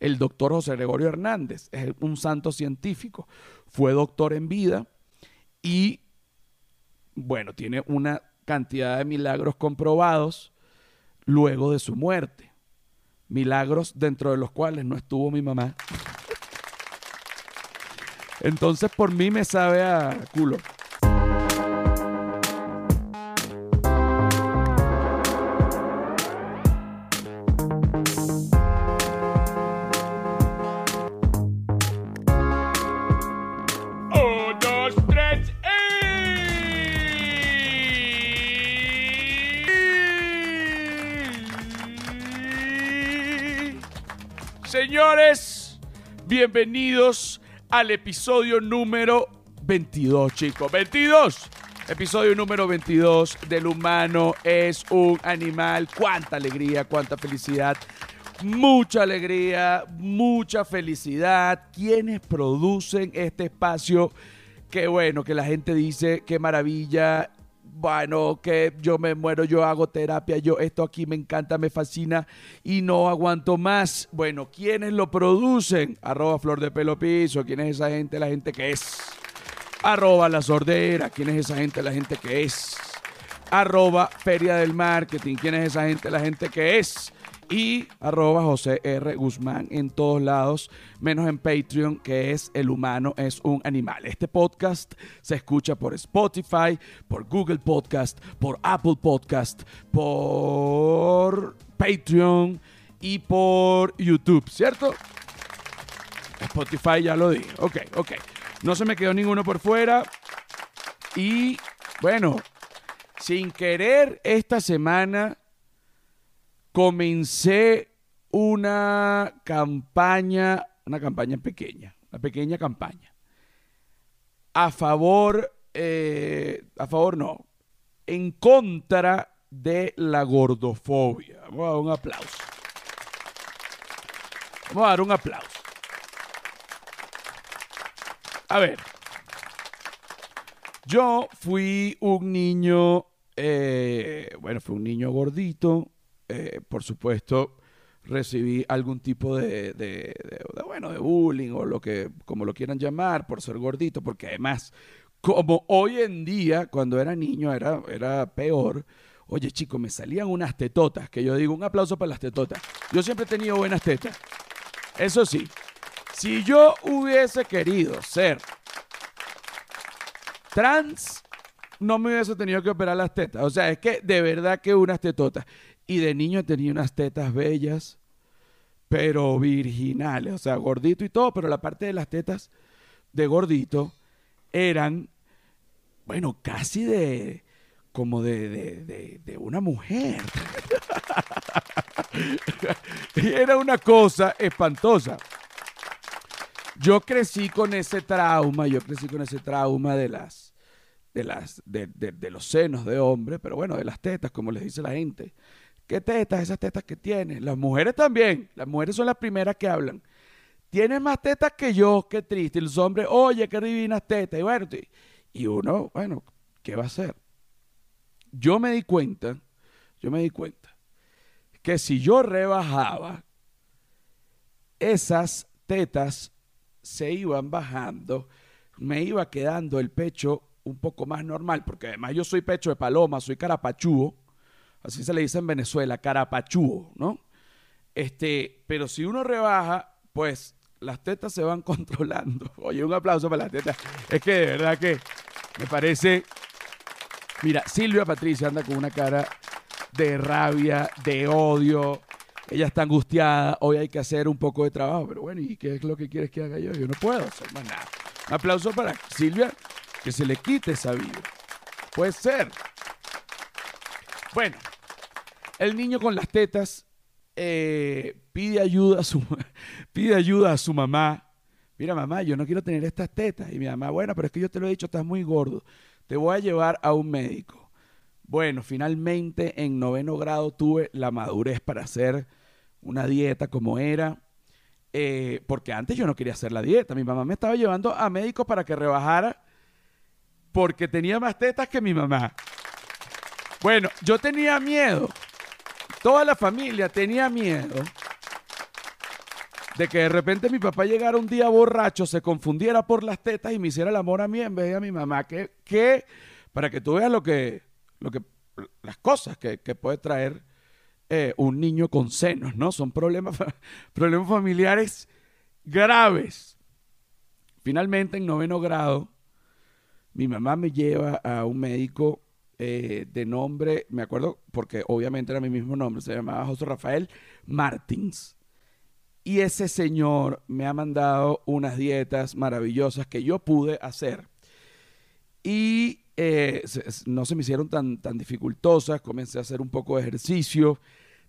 el doctor José Gregorio Hernández, es un santo científico, fue doctor en vida y, bueno, tiene una cantidad de milagros comprobados luego de su muerte. Milagros dentro de los cuales no estuvo mi mamá. Entonces por mí me sabe a culo. Bienvenidos al episodio número 22, chicos. 22. Episodio número 22 del humano es un animal. Cuánta alegría, cuánta felicidad. Mucha alegría, mucha felicidad. Quienes producen este espacio? Qué bueno que la gente dice, qué maravilla. Bueno, que yo me muero, yo hago terapia, yo esto aquí me encanta, me fascina y no aguanto más. Bueno, ¿quiénes lo producen? Arroba Flor de Pelo Piso, ¿quién es esa gente? La gente que es. Arroba La Sordera, ¿quién es esa gente? La gente que es. Arroba Feria del Marketing, ¿quién es esa gente? La gente que es y arroba José R. Guzmán en todos lados, menos en Patreon, que es El Humano es un Animal. Este podcast se escucha por Spotify, por Google Podcast, por Apple Podcast, por Patreon y por YouTube, ¿cierto? Spotify ya lo dije. Ok, ok. No se me quedó ninguno por fuera. Y bueno, sin querer esta semana comencé una campaña, una campaña pequeña, una pequeña campaña, a favor, eh, a favor no, en contra de la gordofobia. Vamos a dar un aplauso. Vamos a dar un aplauso. A ver, yo fui un niño, eh, bueno, fui un niño gordito, eh, por supuesto, recibí algún tipo de, bueno, de bullying o lo que, como lo quieran llamar, por ser gordito, porque además, como hoy en día, cuando era niño, era, era peor. Oye, chico, me salían unas tetotas, que yo digo, un aplauso para las tetotas. Yo siempre he tenido buenas tetas. Eso sí, si yo hubiese querido ser trans, no me hubiese tenido que operar las tetas. O sea, es que de verdad que unas tetotas. Y de niño tenía unas tetas bellas, pero virginales, o sea, gordito y todo, pero la parte de las tetas de gordito eran, bueno, casi de, como de, de, de, de una mujer. era una cosa espantosa. Yo crecí con ese trauma, yo crecí con ese trauma de las, de las, de, de, de los senos de hombre, pero bueno, de las tetas, como les dice la gente. ¿Qué tetas? Esas tetas que tiene. Las mujeres también. Las mujeres son las primeras que hablan. Tiene más tetas que yo, qué triste. Y los hombres, oye, qué divinas tetas. Y bueno, y uno, bueno, ¿qué va a hacer? Yo me di cuenta, yo me di cuenta que si yo rebajaba, esas tetas se iban bajando, me iba quedando el pecho un poco más normal, porque además yo soy pecho de paloma, soy carapachúo así se le dice en Venezuela, carapachúo, ¿no? Este, pero si uno rebaja, pues las tetas se van controlando. Oye, un aplauso para las tetas. Es que de verdad que me parece. Mira, Silvia Patricia anda con una cara de rabia, de odio. Ella está angustiada. Hoy hay que hacer un poco de trabajo. Pero bueno, ¿y qué es lo que quieres que haga yo? Yo no puedo hacer más nada. Un aplauso para Silvia, que se le quite esa vida. Puede ser. Bueno, el niño con las tetas eh, pide ayuda a su pide ayuda a su mamá. Mira, mamá, yo no quiero tener estas tetas. Y mi mamá, bueno, pero es que yo te lo he dicho, estás muy gordo. Te voy a llevar a un médico. Bueno, finalmente en noveno grado tuve la madurez para hacer una dieta como era. Eh, porque antes yo no quería hacer la dieta. Mi mamá me estaba llevando a médicos para que rebajara porque tenía más tetas que mi mamá. Bueno, yo tenía miedo. Toda la familia tenía miedo de que de repente mi papá llegara un día borracho, se confundiera por las tetas y me hiciera el amor a mí en vez de a mi mamá. Que, que para que tú veas lo que, lo que, las cosas que, puede traer eh, un niño con senos, ¿no? Son problemas, problemas familiares graves. Finalmente, en noveno grado, mi mamá me lleva a un médico eh, de nombre, me acuerdo porque obviamente era mi mismo nombre, se llamaba José Rafael Martins. Y ese señor me ha mandado unas dietas maravillosas que yo pude hacer. Y eh, no se me hicieron tan, tan dificultosas, comencé a hacer un poco de ejercicio.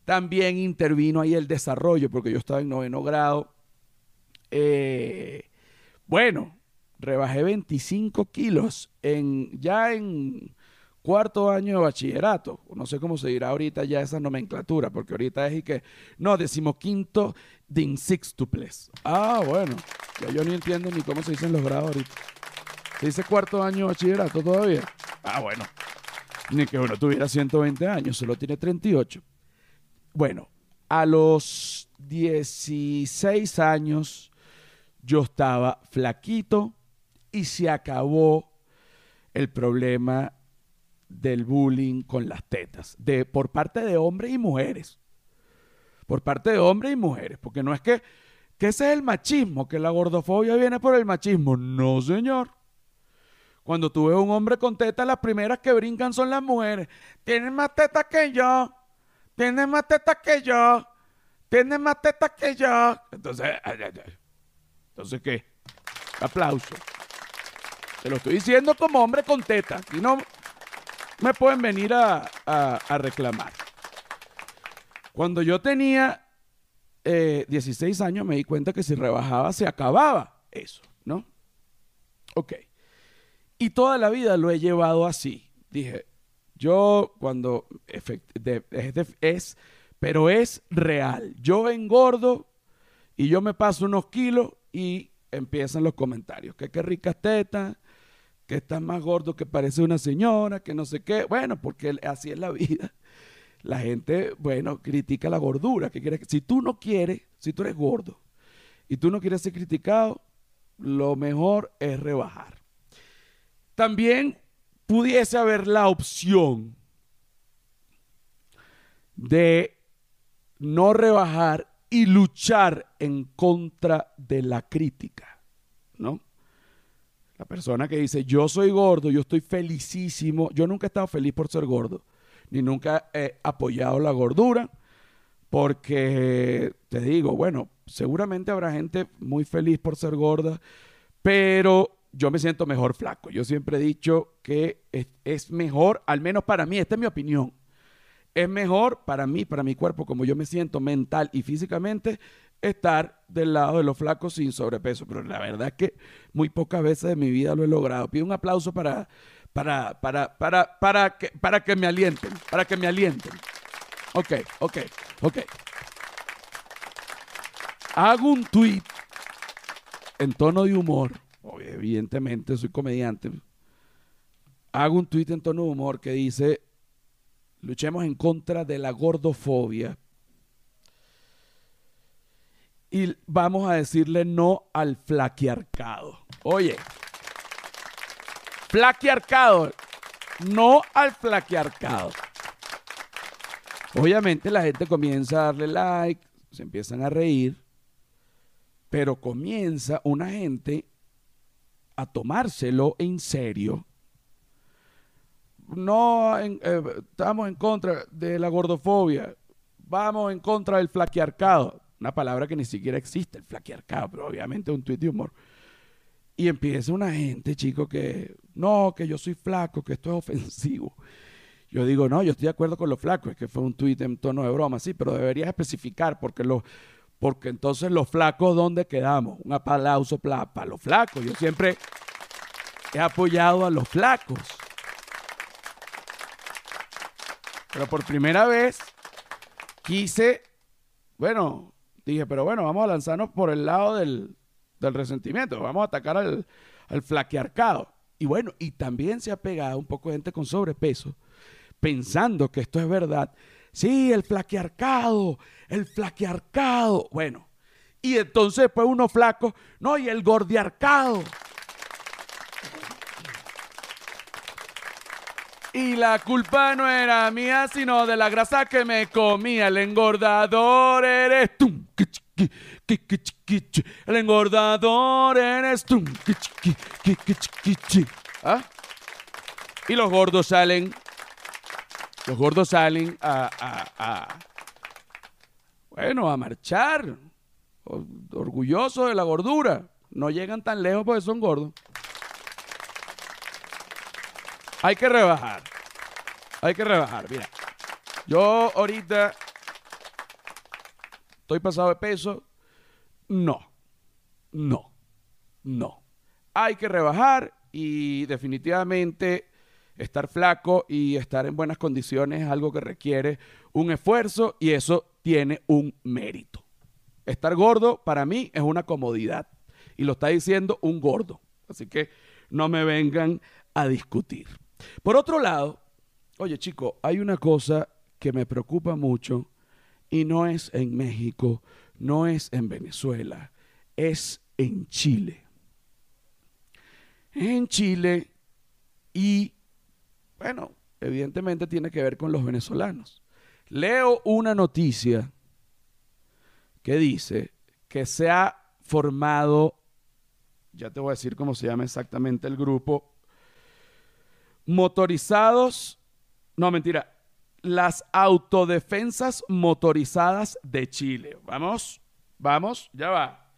También intervino ahí el desarrollo, porque yo estaba en noveno grado. Eh, bueno, rebajé 25 kilos en, ya en cuarto año de bachillerato. No sé cómo se dirá ahorita ya esa nomenclatura, porque ahorita es y que, no, decimoquinto de sextuples. Ah, bueno, ya yo ni entiendo ni cómo se dicen los grados ahorita. ¿Se dice cuarto año de bachillerato todavía? Ah, bueno, ni que uno tuviera 120 años, solo tiene 38. Bueno, a los 16 años yo estaba flaquito y se acabó el problema del bullying con las tetas, de, por parte de hombres y mujeres. Por parte de hombres y mujeres, porque no es que, que ese es el machismo, que la gordofobia viene por el machismo. No, señor. Cuando tú ves un hombre con tetas, las primeras que brincan son las mujeres. Tienen más tetas que yo. Tienen más tetas que yo. Tienen más tetas que yo. Entonces, entonces ¿qué? Aplauso. Te lo estoy diciendo como hombre con tetas. Y no, me pueden venir a, reclamar. Cuando yo tenía 16 eh, años me di cuenta que si rebajaba se acababa eso, ¿no? Ok. Y toda la vida lo he llevado así. Dije, yo cuando es, pero es real. Yo engordo y yo me paso unos kilos y empiezan los comentarios. Que qué ricas tetas, que está más gordo que parece una señora, que no sé qué. Bueno, porque así es la vida. La gente, bueno, critica la gordura. Que quiere, si tú no quieres, si tú eres gordo y tú no quieres ser criticado, lo mejor es rebajar. También pudiese haber la opción de no rebajar y luchar en contra de la crítica, ¿no? La persona que dice, yo soy gordo, yo estoy felicísimo, yo nunca he estado feliz por ser gordo, ni nunca he apoyado la gordura, porque te digo, bueno, seguramente habrá gente muy feliz por ser gorda, pero yo me siento mejor flaco. Yo siempre he dicho que es, mejor, al menos para mí, esta es mi opinión, es mejor para mí, para mi cuerpo, como yo me siento mental y físicamente, estar del lado de los flacos sin sobrepeso. Pero la verdad es que muy pocas veces de mi vida lo he logrado. Pido un aplauso para, para, para, para, para, que, para que me alienten, para que me alienten. Ok, ok, ok. Hago un tweet en tono de humor. Evidentemente soy comediante. Hago un tweet en tono de humor que dice, luchemos en contra de la gordofobia y vamos a decirle no al flaquiarcado. Oye, flaquiarcado, no al flaquiarcado. Obviamente la gente comienza a darle like, se empiezan a reír, pero comienza una gente a tomárselo en serio. No eh, estamos en contra de la gordofobia, vamos en contra del flaquiarcado una palabra que ni siquiera existe, el flaquearcado, pero obviamente un tuit de humor. Y empieza una gente, chico, que no, que yo soy flaco, que esto es ofensivo. Yo digo, no, yo estoy de acuerdo con los flacos, es que fue un tuit en tono de broma, sí, pero deberías especificar, porque los, porque entonces los flacos, ¿dónde quedamos? Un aplauso para los flacos. Yo siempre he apoyado a los flacos. Pero por primera vez quise, bueno, dije, pero bueno, vamos a lanzarnos por el lado del, resentimiento, vamos a atacar al, al flaquearcado. Y bueno, y también se ha pegado un poco de gente con sobrepeso, pensando que esto es verdad. Sí, el flaquearcado, el flaquearcado. Bueno, Y entonces después uno flaco, no, y el gordiarcado. Y la culpa no era mía, sino de la grasa que me comía. El engordador eres tú. El engordador eres tú. ¿Ah? Y los gordos salen. Los gordos salen a, a bueno, a marchar. Orgullosos de la gordura. No llegan tan lejos porque son gordos. Hay que rebajar. Hay que rebajar. Mira, yo ahorita estoy pasado de peso. No. No. No. Hay que rebajar y definitivamente estar flaco y estar en buenas condiciones es algo que requiere un esfuerzo y eso tiene un mérito. Estar gordo para mí es una comodidad y lo está diciendo un gordo. Así que no me vengan a discutir. Por otro lado, oye chico, hay una cosa que me preocupa mucho y no es en México, no es en Venezuela, es en Chile. en Chile y, bueno, evidentemente tiene que ver con los venezolanos. Leo una noticia que dice que se ha formado, ya te voy a decir cómo se llama exactamente el grupo, motorizados, no mentira, las autodefensas motorizadas de Chile. Vamos, vamos, ya va.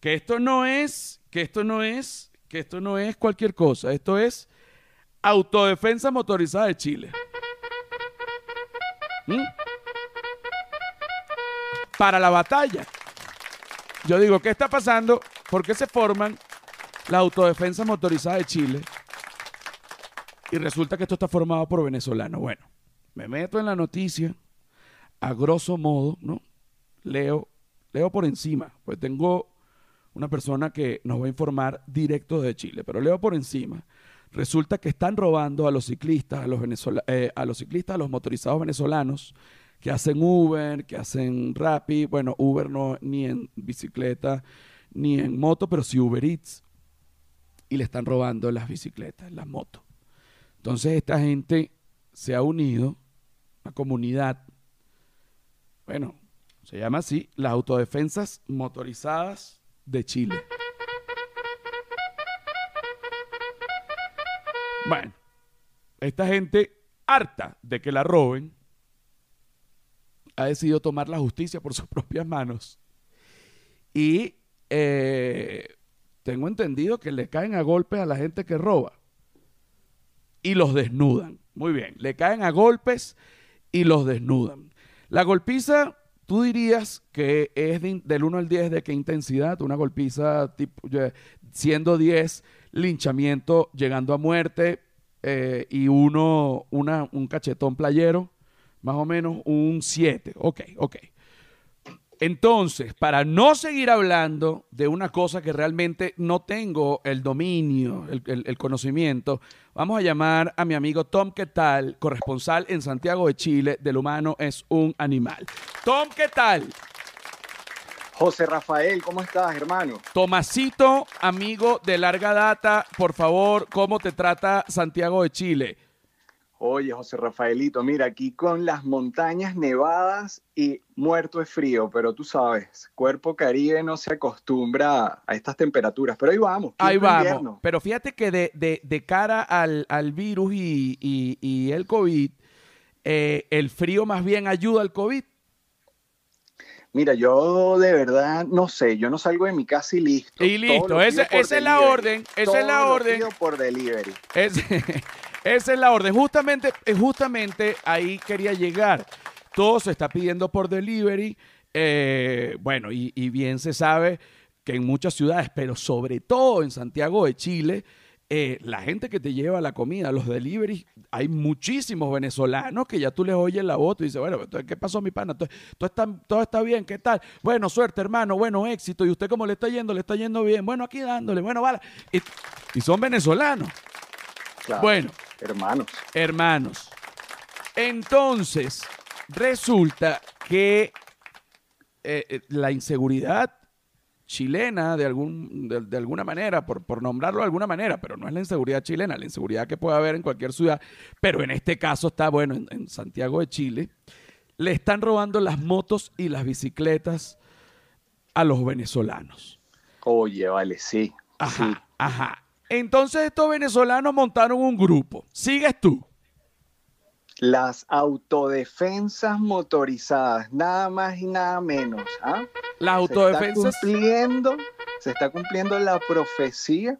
Que esto no es, que esto no es, que esto no es cualquier cosa, esto es autodefensa motorizada de Chile. ¿Mm? Para la batalla. Yo digo, ¿qué está pasando? ¿Por qué se forman la autodefensa motorizada de Chile? Y resulta que esto está formado por venezolanos. Bueno, me meto en la noticia, a grosso modo, ¿no? Leo, leo por encima, pues tengo una persona que nos va a informar directo de Chile, pero leo por encima. Resulta que están robando a los ciclistas, a los, eh, a los ciclistas, a los motorizados venezolanos que hacen Uber, que hacen Rappi, bueno, Uber no ni en bicicleta ni en moto, pero sí Uber Eats. Y le están robando las bicicletas, las motos. Entonces esta gente se ha unido, una comunidad, bueno, se llama así, las autodefensas motorizadas de Chile. Bueno, esta gente harta de que la roben, ha decidido tomar la justicia por sus propias manos. Y eh, tengo entendido que le caen a golpes a la gente que roba y los desnudan. Muy bien, le caen a golpes y los desnudan. La golpiza, tú dirías que es del 1 al 10 de qué intensidad, una golpiza tipo, siendo 10 linchamiento llegando a muerte eh, y uno, una, un cachetón playero, más o menos un 7. Ok, ok. Entonces, para no seguir hablando de una cosa que realmente no tengo el dominio, el, conocimiento, vamos a llamar a mi amigo Tom ¿Qué tal? Corresponsal en Santiago de Chile del humano es un animal. Tom, ¿qué tal? José Rafael, ¿cómo estás, hermano? Tomasito, amigo de larga data, por favor, ¿cómo te trata Santiago de Chile? Oye, José Rafaelito, mira, aquí con las montañas nevadas y muerto es frío, pero tú sabes, cuerpo caribe no se acostumbra a estas temperaturas, pero ahí vamos. Ahí vamos. Pero fíjate que de, cara al, virus y, el COVID, eh, el frío más bien ayuda al COVID. Mira, yo de verdad no sé, yo no salgo de mi casa y listo. Y listo, esa es la orden, esa es la orden. por delivery. Esa es la orden. Justamente, eh, justamente ahí quería llegar. Todo se está pidiendo por delivery. Eh, bueno, y, bien se sabe que en muchas ciudades, pero sobre todo en Santiago de Chile, eh, la gente que te lleva la comida, los deliveries, hay muchísimos venezolanos que ya tú les oyes la voz y dices, bueno, ¿qué pasó mi pana? ¿Todo, está, todo está bien, ¿qué tal? Bueno, suerte hermano, bueno, éxito. ¿Y usted cómo le está yendo? Le está yendo bien. Bueno, aquí dándole, bueno, vale. Y, son venezolanos. Bueno, Hermanos. Hermanos. Entonces, resulta que eh, eh, la inseguridad chilena de, algún, de, alguna manera, por, por, nombrarlo de alguna manera, pero no es la inseguridad chilena, la inseguridad que puede haber en cualquier ciudad, pero en este caso está, bueno, en, Santiago de Chile, le están robando las motos y las bicicletas a los venezolanos. Oye, vale, sí. Ajá, ajá. Entonces estos venezolanos montaron un grupo. ¿Sigues tú? Las autodefensas motorizadas, nada más y nada menos. ¿ah? Las autodefensas. Se está, cumpliendo, se está cumpliendo la profecía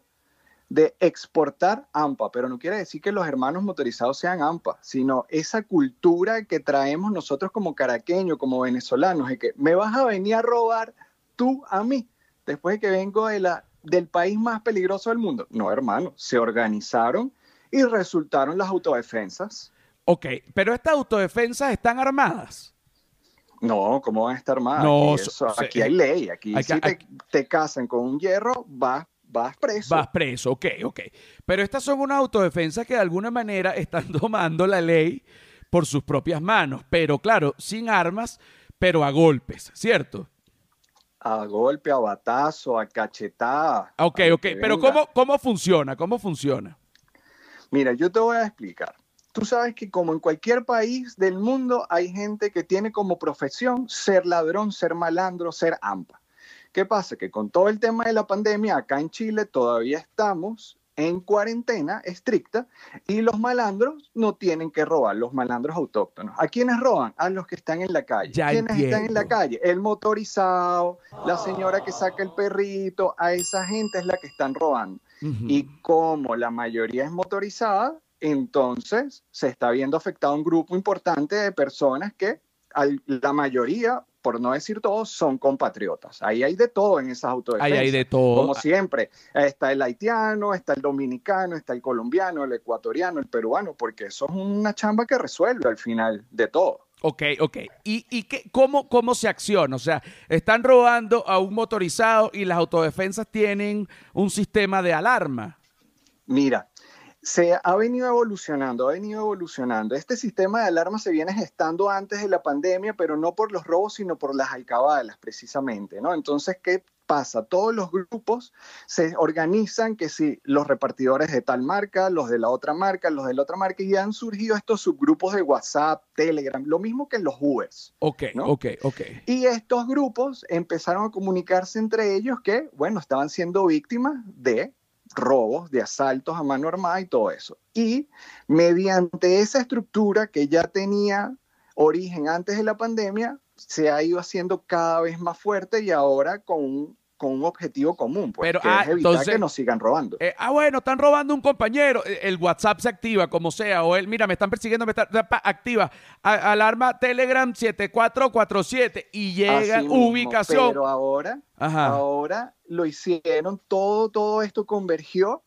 de exportar AMPA, pero no quiere decir que los hermanos motorizados sean AMPA, sino esa cultura que traemos nosotros como caraqueños, como venezolanos, de que me vas a venir a robar tú a mí, después de que vengo de la, del país más peligroso del mundo. No, hermano, se organizaron y resultaron las autodefensas. Ok, pero estas autodefensas están armadas. No, ¿cómo van a estar armadas? No, aquí, hay ley, aquí si te, casan con un hierro, vas, vas preso. Vas preso, ok, ok. Pero estas son unas autodefensas que de alguna manera están tomando la ley por sus propias manos, pero claro, sin armas, pero a golpes, ¿cierto? A golpe, a batazo, a cachetada. Ok, ok, pero ¿cómo, ¿cómo funciona? ¿Cómo funciona? Mira, yo te voy a explicar tú sabes que como en cualquier país del mundo hay gente que tiene como profesión ser ladrón, ser malandro, ser AMPA. ¿Qué pasa? Que con todo el tema de la pandemia, acá en Chile todavía estamos en cuarentena estricta y los malandros no tienen que robar, los malandros autóctonos. ¿A quiénes roban? A los que están en la calle. ¿Quiénes están en la calle? El motorizado, la señora que saca el perrito, a esa gente es la que están robando. Y como la mayoría es motorizada, entonces se está viendo afectado un grupo importante de personas que la mayoría, por no decir todos, son compatriotas. Ahí hay de todo en esas autodefensas. Ahí hay de todo. Como siempre, está el haitiano, está el dominicano, está el colombiano, el ecuatoriano, el peruano, porque eso es una chamba que resuelve al final de todo. Ok, ok. ¿Y, y qué, cómo, cómo se acciona? O sea, están robando a un motorizado y las autodefensas tienen un sistema de alarma. Mira, se ha venido evolucionando, ha venido evolucionando. Este sistema de alarma se viene gestando antes de la pandemia, pero no por los robos, sino por las alcabalas, precisamente, ¿no? Entonces, ¿qué pasa? Todos los grupos se organizan que si los repartidores de tal marca, los de la otra marca, los de la otra marca, y han surgido estos subgrupos de WhatsApp, Telegram, lo mismo que en los Ubers. Ok, ok, ok. Y estos grupos empezaron a comunicarse entre ellos que, bueno, estaban siendo víctimas de robos, de asaltos a mano armada y todo eso. Y mediante esa estructura que ya tenía origen antes de la pandemia, se ha ido haciendo cada vez más fuerte y ahora con con un objetivo común, pues, Pero, que ah, es evitar que nos sigan robando. Eh, ah, bueno, están robando un compañero, eh, el WhatsApp se activa, como sea, o él, mira, me están persiguiendo, me está, activa, alarma Telegram 7447 y llega ubicación. Pero ahora, ahora lo hicieron, todo, todo esto convergió,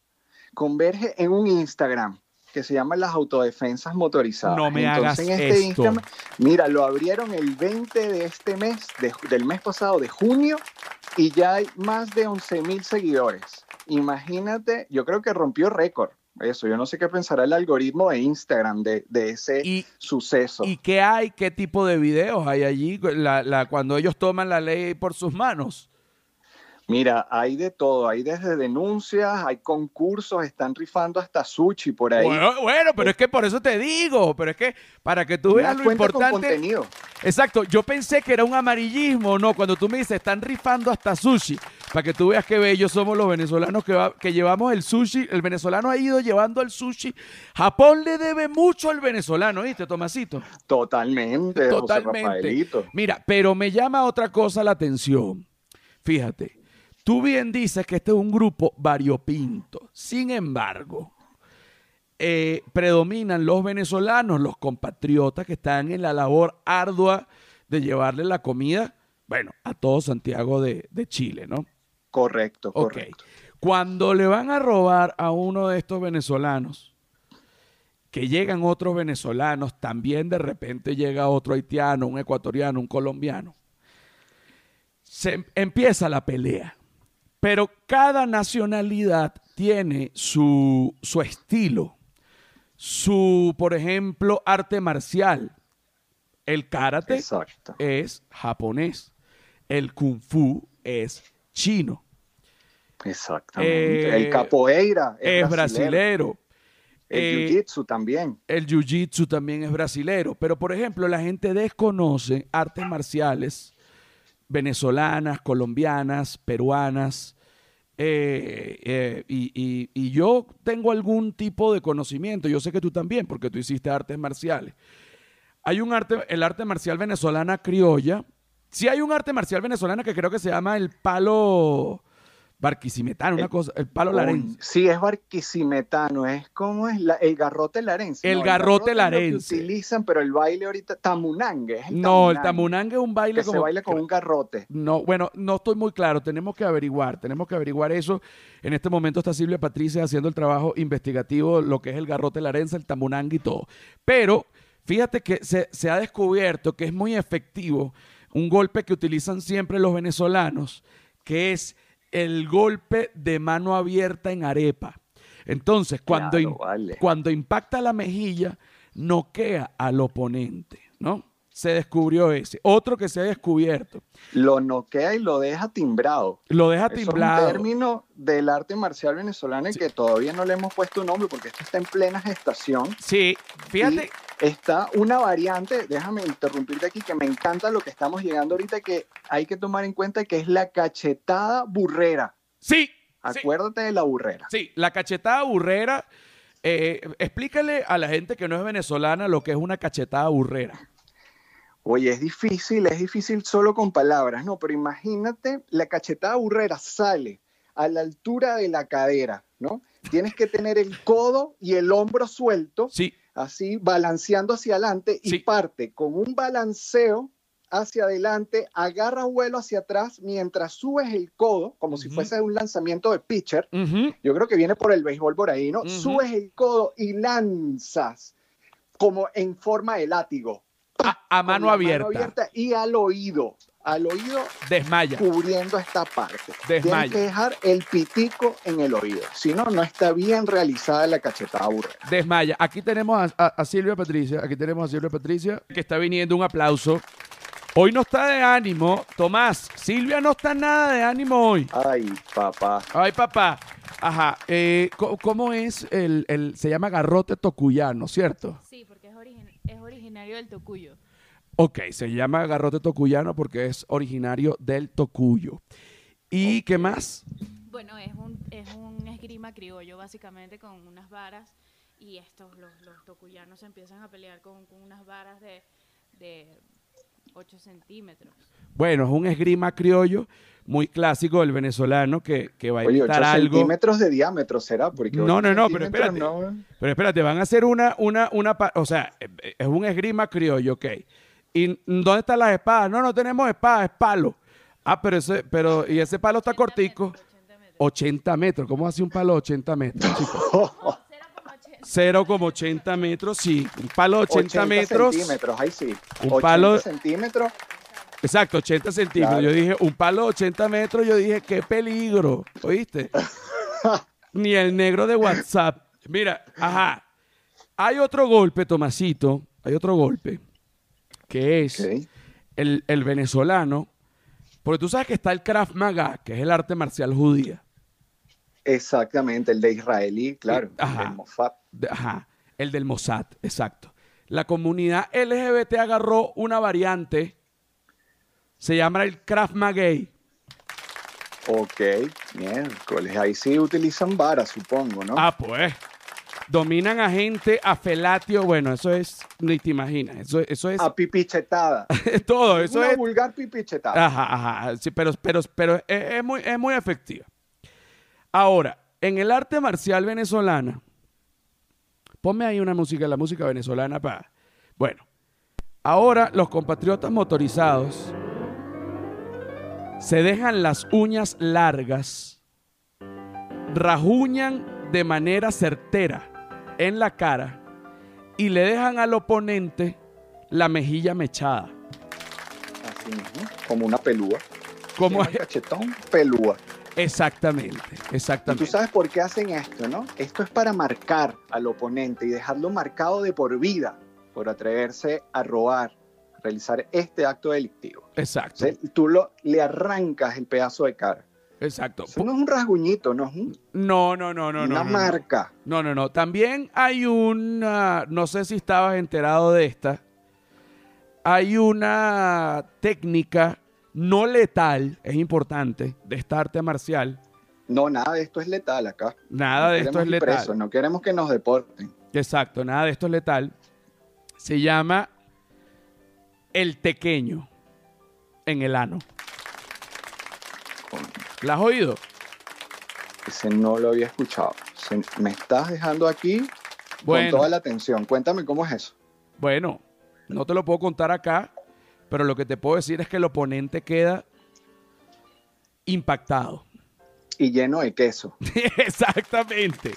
converge en un Instagram que se llama las autodefensas motorizadas. No me hagas en este esto. mira, lo abrieron el 20 de este mes, del mes pasado, de junio, y ya hay más de 11 mil seguidores. Imagínate, yo creo que rompió récord. Eso, yo no sé qué pensará el algoritmo de Instagram de, ese suceso. ¿Y qué hay? ¿Qué tipo de videos hay allí cuando ellos toman la ley por sus manos? Mira, hay de todo, hay desde denuncias, hay concursos, están rifando hasta sushi por ahí. Bueno, pero es que por eso te digo, pero es que para que tú veas lo importante. contenido. Exacto, yo pensé que era un amarillismo, no, cuando tú me dices, están rifando hasta sushi, para que tú veas qué bellos somos los venezolanos que, que llevamos el sushi, el venezolano ha ido llevando el sushi. Japón le debe mucho al venezolano, ¿viste, Tomasito? Totalmente, Totalmente. Mira, pero me llama otra cosa la atención. Fíjate, Tú bien dices que este es un grupo variopinto. Sin embargo, eh, predominan los venezolanos, los compatriotas que están en la labor ardua de llevarle la comida, bueno, a todo Santiago de, Chile, ¿no? Correcto, correcto. Cuando le van a robar a uno de estos venezolanos, que llegan otros venezolanos, también de repente llega otro haitiano, un ecuatoriano, un colombiano, se empieza la pelea. Pero cada nacionalidad tiene su, estilo, su, por ejemplo, arte marcial. El karate es japonés, el kung fu es chino. Exactamente. Eh, el capoeira Es brasilero. El Eh, jiu-jitsu también. El jiu-jitsu también es brasilero. Pero, por ejemplo, la gente desconoce artes marciales venezolanas, colombianas, peruanas. eh, eh, y, yo tengo algún tipo de conocimiento. Yo sé que tú también, porque tú hiciste artes marciales. Hay un arte, el arte marcial venezolana criolla. Sí hay un arte marcial venezolana que creo que se llama el palo barquisimetano, una El- cosa, el palo larense. Sí, es barquisimetano, es como es la- el garrote larense. El No, garrote lo que larense. utilizan, pero el baile ahorita, tamunangue. Es el No, el tamunangue, es un baile Que se como... baila con un garrote. No, bueno, no estoy muy claro. Tenemos que averiguar, tenemos que averiguar eso. En este momento está Silvia Patricia haciendo el trabajo investigativo, lo que es el garrote larense, el tamunangue y todo. Pero fíjate que se, se ha descubierto que es muy efectivo un golpe que utilizan siempre los venezolanos, que es el golpe de mano abierta en arepa. Entonces, cuando, Claro, im- vale. cuando impacta la mejilla, noquea al oponente, ¿no? Se descubrió ese. Otro que se ha descubierto. Lo noquea y lo deja timbrado. Lo deja Eso es un término del arte marcial venezolano y que todavía no le hemos puesto nombre porque esto está en plena gestación. Sí, fíjate. Y está una variante, déjame interrumpirte aquí, que me encanta lo que estamos llegando ahorita, que hay que tomar en cuenta que es la cachetada burrera. Sí, sí, Acuérdate de la burrera. sí, la cachetada burrera. eh, explícale a la gente que no es venezolana lo que es una cachetada burrera. Oye, es difícil, es difícil solo con palabras, ¿no? Pero imagínate, la cachetada burrera sale a la altura de la cadera, ¿no? Tienes que tener el codo y el hombro suelto, Sí, así balanceando hacia adelante y Sí. parte con un balanceo hacia adelante, agarra vuelo hacia atrás mientras subes el codo, como si fuese un lanzamiento de pitcher. Yo creo que viene por el béisbol por ahí, ¿no? Subes el codo y lanzas como en forma de látigo. A, mano la abierta. y al oído, al oído Desmaya. cubriendo esta parte. Desmaya. Tienes que dejar el pitico en el oído, si no, no está bien realizada la cachetada burrera. Desmaya. Aquí tenemos a, a- a Silvia Patricia. Aquí tenemos a Silvia Patricia que está viniendo un aplauso. Hoy no está de ánimo. Tomás, Silvia no está nada de ánimo hoy. Ay, papá. Ay, papá. Ajá. eh, ¿Cómo es el, el- Se llama garrote tocuyano, ¿cierto? Sí, porque es, origin- es originario del Tocuyo. Ok, se llama garrote tocuyano porque es originario del Tocuyo. ¿Y qué más? Bueno, es un, es un esgrima criollo, básicamente, con unas varas. Y estos, los, los tocuyanos, se empiezan a pelear con, con unas varas de, de 8 centímetros. Bueno, es un esgrima criollo muy clásico del venezolano que, que va a Oye, 8 imitar algo. centímetros de diámetro será, porque No, no, no, pero espérate. no- Pero espérate, van a hacer una, una, una, o sea, eh, eh, es un esgrima criollo, ok. ¿Y dónde están las espadas? No, no tenemos espadas, es palo. Ah, pero ese, pero, y ese palo está 80 cortico. metros, 80 metros. 80 metros. ¿Cómo hace un palo de 80 metros, chicos? No, 0,80. 0,80 metros, sí. Un palo de 80, metros. centímetros, ahí sí. Un 80 palo- centímetros. Exacto, 80 centímetros. Claro. Yo dije, un palo de 80 metros, yo dije, qué peligro. ¿Oíste? Ni el negro de WhatsApp. Mira, ajá. Hay otro golpe, Tomasito. Hay otro golpe. Que es el, el venezolano. Porque tú sabes que está el Krav Maga, que es el arte marcial judía. Exactamente, el de israelí, claro. Ajá. El Mossad. Ajá, el del Mossad, exacto. La comunidad LGBT agarró una variante, se llama el Krav Maga. Ok, miércoles. Ahí sí utilizan varas, supongo, ¿no? Ah, pues. Dominan a gente, a felatio, bueno, eso es, ni te imaginas, eso, eso es A pipichetada. todo, eso Una es... vulgar pipichetada. Ajá, ajá, sí, pero, pero, pero es, es muy, es muy efectiva. Ahora, en el arte marcial venezolana, ponme ahí una música, la música venezolana para... Bueno, ahora los compatriotas motorizados se dejan las uñas largas, rajuñan de manera certera en la cara y le dejan al oponente la mejilla mechada. Así mismo, como una pelúa. Como llama cachetón, pelúa. Exactamente, Y exactamente. tú sabes por qué hacen esto, ¿no? Esto es para marcar al oponente y dejarlo marcado de por vida por atreverse a robar, a realizar este acto delictivo. Exacto. O sea, tú lo, le arrancas el pedazo de cara. exacto. Eso no es un rasguñito, no es un- No, no, no, no, no. una no. marca. No, no, no. También hay una, no sé si estabas enterado de esta, hay una técnica no letal, es importante, de esta arte marcial. No, nada de esto es letal acá. Nada No de esto es letal. presos, no queremos que nos deporten. Exacto, nada de esto es letal. Se llama el tequeño en el ano. ¿La has oído? Ese no lo había escuchado. Se- me estás dejando aquí Bueno. con toda la atención. Cuéntame cómo es eso. Bueno, no te lo puedo contar acá, pero lo que te puedo decir es que el oponente queda impactado. Y lleno de queso. Exactamente.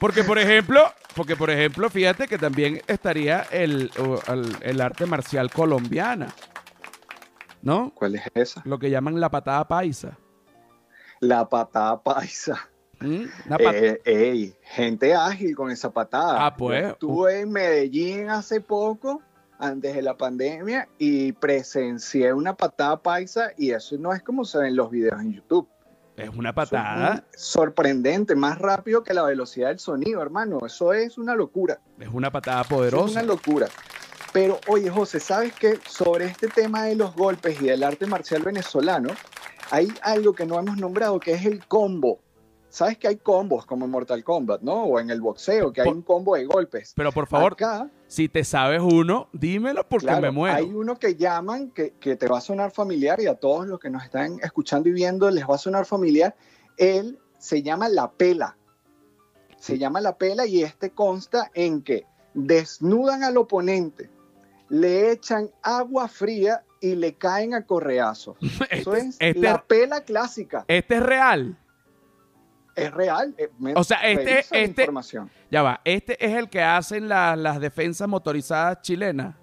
Porque, por ejemplo, porque, por ejemplo, fíjate que también estaría el, el- el arte marcial colombiana. ¿No? ¿Cuál es esa? Lo que llaman la patada paisa. La patada paisa. ¿Mm? Pat- Eh, ey, gente ágil con esa patada. Ah, pues. Estuve en Medellín hace poco, antes de la pandemia, y presencié una patada paisa y eso no es como se ven los videos en YouTube. es una es patada. sorprendente, más rápido que la velocidad del sonido, hermano. Eso es una locura. Es una patada Eso Es poderosa. una locura. Pero oye, José, ¿sabes qué? Sobre este tema de los golpes y del arte marcial venezolano, hay algo que no hemos nombrado, que es el combo. ¿Sabes que hay combos como en Mortal Kombat, no? O en el boxeo, que hay Por- un combo de golpes. Pero por favor, Acá, si te sabes uno, dímelo porque claro, me muero. hay uno que llaman, que, que te va a sonar familiar y a todos los que nos están escuchando y viendo les va a sonar familiar. Él se llama la pela. Se llama la pela y este consta en que desnudan al oponente, le echan agua fría y le caen a correazos. Eso Este, es este- la pela clásica. este es real. Es real. eh, O sea, este- este- información. Ya va. Este es el que hacen la- las defensas motorizadas chilenas.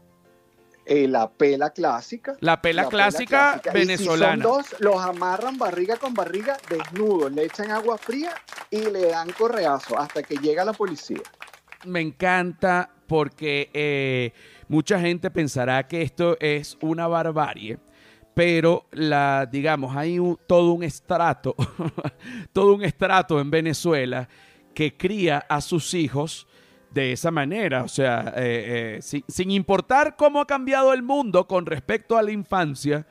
Eh, la pela clásica. La pela La clásica clásica. Y si venezolana. son dos, los amarran barriga con barriga desnudos, le echan agua fría y le dan correazo hasta que llega la policía. me encanta porque eh, mucha gente pensará que esto es una barbarie, pero la, digamos, hay todo un estrato, todo un estrato en Venezuela que cría a sus hijos de esa manera, o sea, eh, eh, sin, sin importar cómo ha cambiado el mundo con respecto a la infancia,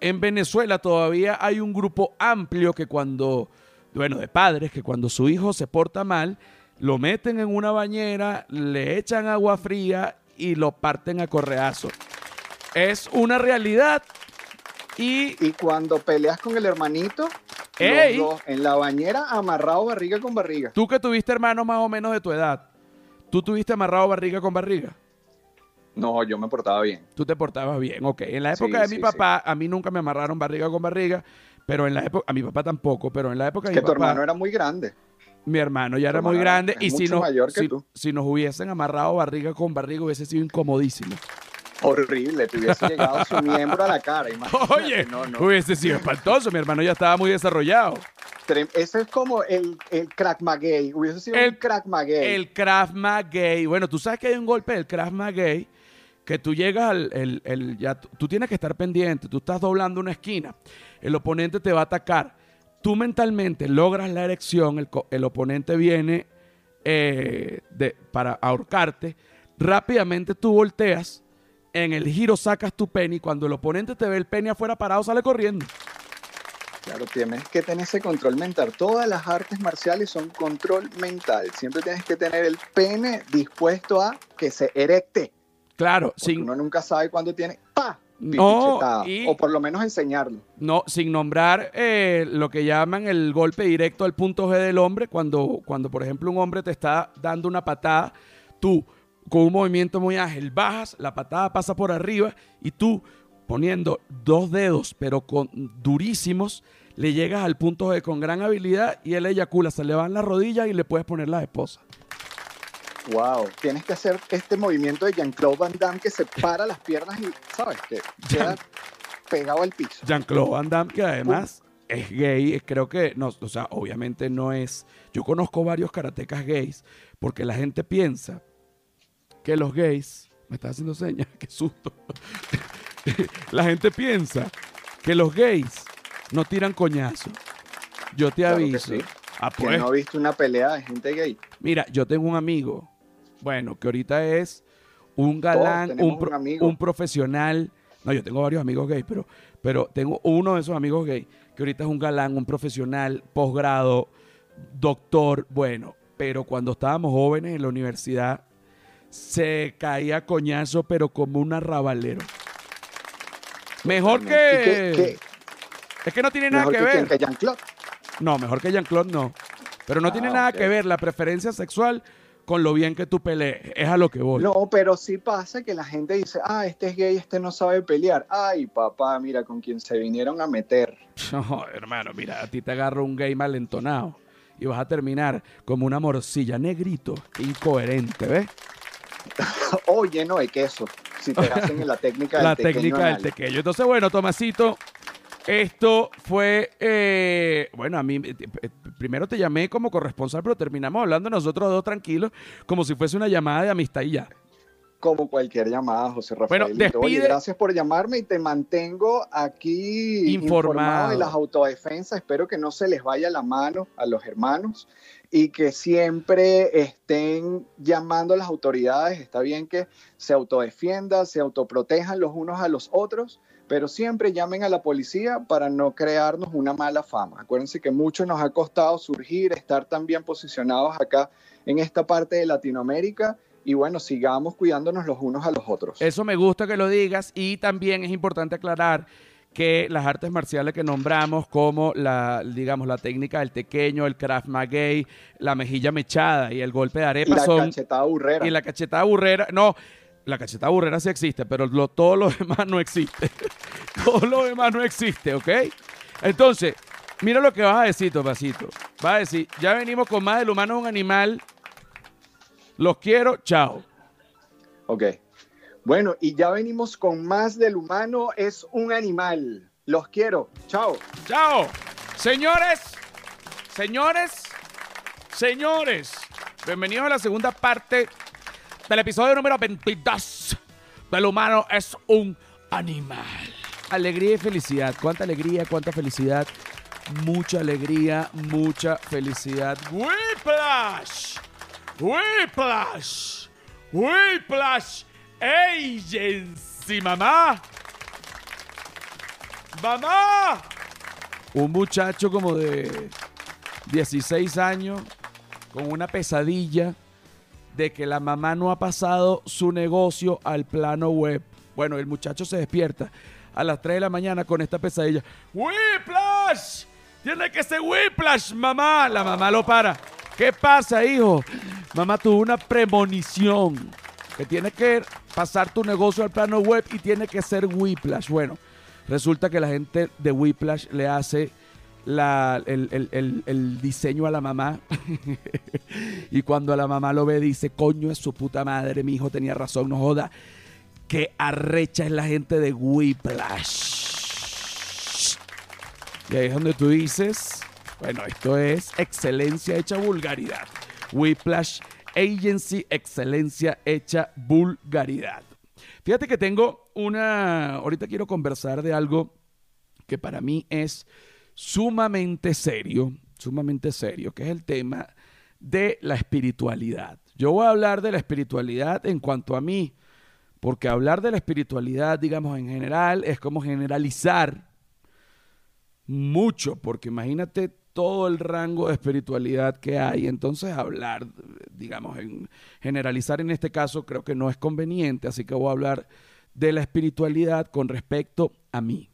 en Venezuela todavía hay un grupo amplio que cuando, bueno, de padres, que cuando su hijo se porta mal, lo meten en una bañera, le echan agua fría y lo parten a correazo. Es una realidad y Y cuando peleas con el hermanito, los ¡Ey! dos en la bañera amarrado barriga con barriga. tú que tuviste hermanos más o menos de tu edad, tú tuviste amarrado barriga con barriga. No, yo me portaba bien. Tú te portabas bien, ok. En la Sí, época de mi sí, papá, a mí nunca me amarraron barriga con barriga, pero en la época, a mi papá tampoco, pero en la época de que mi tu papá, hermano era muy grande. mi hermano ya tu era muy grande y si, mucho no, mayor que si, tú. si nos hubiesen amarrado barriga con barriga hubiese sido incomodísimo. Horrible, te hubiese llegado su miembro a la cara. imagínate. Oye, no, no. hubiese sido espantoso, mi hermano ya estaba muy desarrollado. Ese es como el, el crack maguey. Hubiese sido El- un crack maguey. El Krav Maga. Bueno, tú sabes que hay un golpe del Krav Maga que tú llegas al. el- el- ya, tú tienes que estar pendiente. Tú estás doblando una esquina. El oponente te va a atacar. Tú mentalmente logras la erección. El, oponente viene eh, de- para ahorcarte. Rápidamente tú volteas. En el giro sacas tu pene y cuando el oponente te ve el pene afuera parado, sale corriendo. Claro, tienes que tener ese control mental. Todas las artes marciales son control mental. Siempre tienes que tener el pene dispuesto a que se erecte. Claro, Porque sin, uno nunca sabe cuándo tiene ¡pa! No, y- O por lo menos enseñarlo. No, sin nombrar eh, lo que llaman el golpe directo al punto G del hombre, cuando, cuando por ejemplo un hombre te está dando una patada, tú con un movimiento muy ágil bajas, la patada pasa por arriba y tú poniendo dos dedos pero con durísimos, le llegas al punto G con gran habilidad y él eyacula, se le van las rodillas y le puedes poner la esposa. Wow. Tienes que hacer este movimiento de Jean-Claude Van Damme que se para las piernas y, ¿sabes? Que queda pegado al piso. Jean-Claude Van Damme, que además es gay, eh, creo que, no, o sea, obviamente no es. Yo conozco varios karatecas gays, porque la gente piensa que los gays. Me está haciendo señas, qué susto. la gente piensa que los gays no tiran coñazo. Yo te Claro que aviso. sí. Ah, ¿Quién pues. no ha visto una pelea de gente gay? Mira, yo tengo un amigo, bueno, que ahorita es un galán, un, pro- un profesional. No, yo tengo varios amigos gay, pero, pero tengo uno de esos amigos gay que ahorita es un galán, un profesional, posgrado, doctor, bueno, pero cuando estábamos jóvenes en la universidad se caía coñazo, pero como un arrabalero. Mejor Totalmente. ¿Y que... qué- qué- Es que no tiene nada que que, ver. que Jean-Claude? No, mejor que Jean-Claude no. Pero no Ah, tiene nada que ver la preferencia sexual con lo bien que tú pelees. Es a lo que voy. No, pero sí pasa que la gente dice, ah, este es gay, este no sabe pelear. Ay, papá, mira con quién se vinieron a meter. No, hermano, mira, a ti te agarra un gay malentonado y vas a terminar como una morcilla negrito, incoherente, ¿ves? o lleno de queso, si te hacen en la técnica del La técnica del tequeño. Entonces, bueno, Tomasito, esto fue, eh, bueno, a mí, eh, eh, primero te llamé como corresponsal, pero terminamos hablando nosotros dos tranquilos, como si fuese una llamada de amistad y ya. Como cualquier llamada, José Rafael. Bueno, despide- Oye, gracias por llamarme y te mantengo aquí Informado. de las autodefensas. Espero que no se les vaya la mano a los hermanos y que siempre estén llamando a las autoridades. Está bien que se autodefiendan, se autoprotejan los unos a los otros, pero siempre llamen a la policía para no crearnos una mala fama. Acuérdense que mucho nos ha costado surgir, estar tan bien posicionados acá en esta parte de Latinoamérica y bueno, sigamos cuidándonos los unos a los otros. Eso me gusta que lo digas y también es importante aclarar que las artes marciales que nombramos como la, digamos, la técnica del tequeño, el Krav Maga, la mejilla mechada y el golpe de arepa la son cachetada burrera. y la cachetada burrera, no, la cachetada burrera sí existe, pero lo- todo lo demás no existe. todo lo demás no existe, ¿ok? Entonces, mira lo que vas a decir, Tomasito. Vas a decir, ya venimos con más del humano es un animal. Los quiero, chao. Ok. Bueno, y ya venimos con más del humano es un animal. Los quiero. Chao. Chao. Señores, señores, señores, bienvenidos a la segunda parte del episodio número 22 del humano es un animal. Alegría y felicidad. Cuánta alegría, cuánta felicidad. Mucha alegría, mucha felicidad. Whiplash. Whiplash. Whiplash Agency, mamá. ¡Mamá! Un muchacho como de 16 años con una pesadilla de que la mamá no ha pasado su negocio al plano web. Bueno, el muchacho se despierta a las 3 de la mañana con esta pesadilla. ¡Whiplash! Tiene que ser Whiplash, mamá. La mamá lo para. ¿Qué pasa, hijo? Mamá tuvo una premonición que tiene que pasar tu negocio al plano web y tiene que ser Whiplash. Bueno, resulta que la gente de Whiplash le hace la- el, el- el- el diseño a la mamá y cuando la mamá lo ve dice, coño es su puta madre, mi hijo tenía razón, no joda. Que arrecha es la gente de Whiplash. Y ahí es donde tú dices, bueno, esto es excelencia hecha vulgaridad. Whiplash Agency, excelencia hecha vulgaridad. Fíjate que tengo una, ahorita quiero conversar de algo que para mí es sumamente serio, sumamente serio, que es el tema de la espiritualidad. Yo voy a hablar de la espiritualidad en cuanto a mí, porque hablar de la espiritualidad, digamos, en general, es como generalizar mucho, porque imagínate todo el rango de espiritualidad que hay. Entonces, hablar, digamos, en generalizar en este caso creo que no es conveniente, así que voy a hablar de la espiritualidad con respecto a mí.